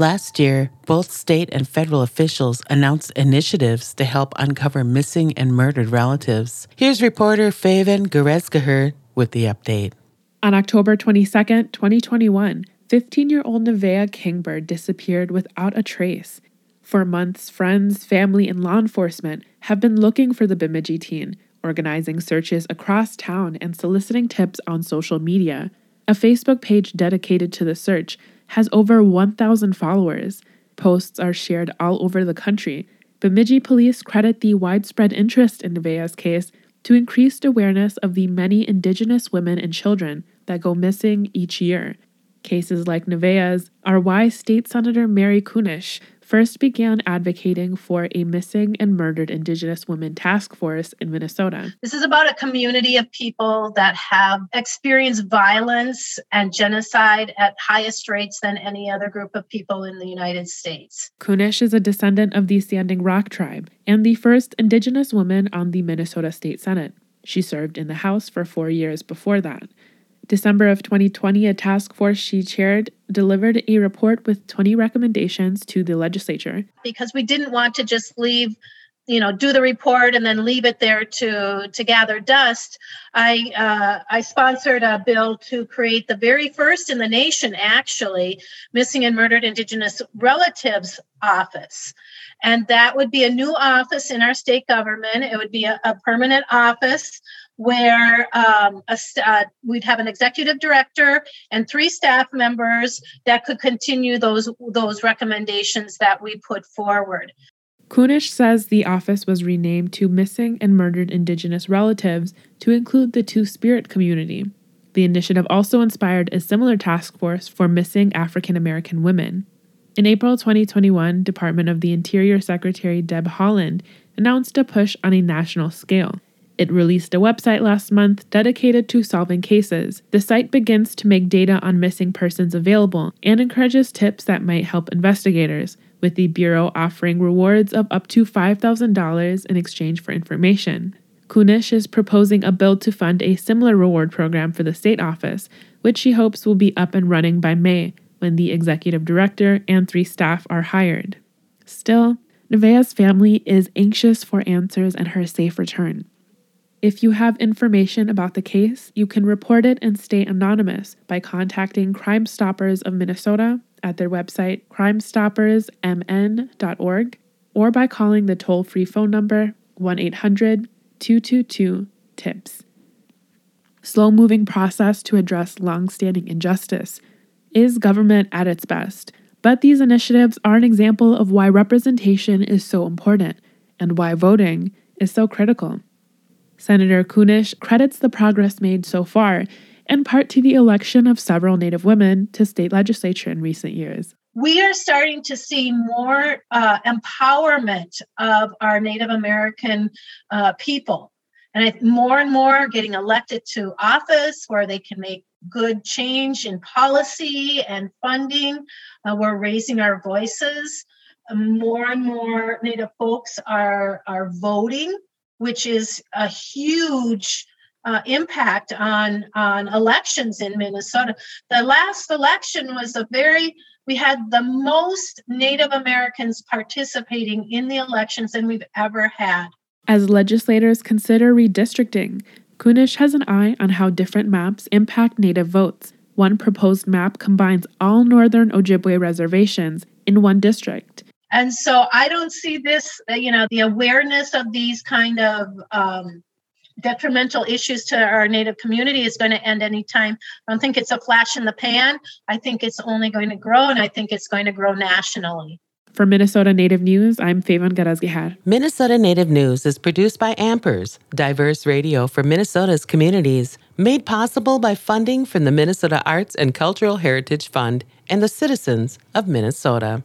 Last year, both state and federal officials announced initiatives to help uncover missing and murdered relatives. Here's reporter Faven Gerezgaher with the update. On October 22, 2021, 15 year old Nevaeh Kingbird disappeared without a trace. For months, friends, family, and law enforcement have been looking for the Bemidji teen, organizing searches across town and soliciting tips on social media. A Facebook page dedicated to the search has over 1,000 followers. Posts are shared all over the country. Bemidji police credit the widespread interest in Nevaeh's case to increased awareness of the many Indigenous women and children that go missing each year. Cases like Nevaeh's are why State Senator Mary Kunesh first began advocating for a missing and murdered Indigenous women task force in Minnesota. This is about a community of people that have experienced violence and genocide at highest rates than any other group of people in the United States. Kunesh is a descendant of the Standing Rock tribe and the first Indigenous woman on the Minnesota State Senate. She served in the House for four years before that. December of 2020, a task force she chaired delivered a report with 20 recommendations to the legislature. Because we didn't want to just leave you know do the report and then leave it there to to gather dust i uh, i sponsored a bill to create the very first in the nation actually missing and murdered indigenous relatives office. And that would be a new office in our state government. It would be a, a permanent office where um, a, uh, we'd have an executive director and three staff members that could continue those those recommendations that we put forward. Kunesh says the office was renamed to Missing and Murdered Indigenous Relatives to include the Two Spirit community. The initiative also inspired a similar task force for missing African American women. In April 2021, Department of the Interior Secretary Deb Haaland announced a push on a national scale. It released a website last month dedicated to solving cases. The site begins to make data on missing persons available and encourages tips that might help investigators, with the Bureau offering rewards of up to $5,000 in exchange for information. Kunesh is proposing a bill to fund a similar reward program for the state office, which she hopes will be up and running by May, when the executive director and three staff are hired. Still, Nevaeh's family is anxious for answers and her safe return. If you have information about the case, you can report it and stay anonymous by contacting Crime Stoppers of Minnesota at their website crimestoppersmn.org or by calling the toll free phone number 1 800 222 TIPS. Slow moving process to address long standing injustice is government at its best, but these initiatives are an example of why representation is so important and why voting is so critical. Senator Kunesh credits the progress made so far in part to the election of several Native women to state legislature in recent years. We are starting to see more uh, empowerment of our Native American uh, people. And more and more getting elected to office where they can make good change in policy and funding. Uh, we're raising our voices. More and more Native folks are, are voting which is a huge uh, impact on on elections in Minnesota. The last election was a very we had the most Native Americans participating in the elections than we've ever had. As legislators consider redistricting, Kunesh has an eye on how different maps impact Native votes. One proposed map combines all northern Ojibwe reservations in one district. And so I don't see this, uh, you know, the awareness of these kind of um, detrimental issues to our Native community is going to end anytime. I don't think it's a flash in the pan. I think it's only going to grow, and I think it's going to grow nationally. For Minnesota Native News, I'm Faven Gerezgaher. Minnesota Native News is produced by Ampers, diverse radio for Minnesota's communities, made possible by funding from the Minnesota Arts and Cultural Heritage Fund and the citizens of Minnesota.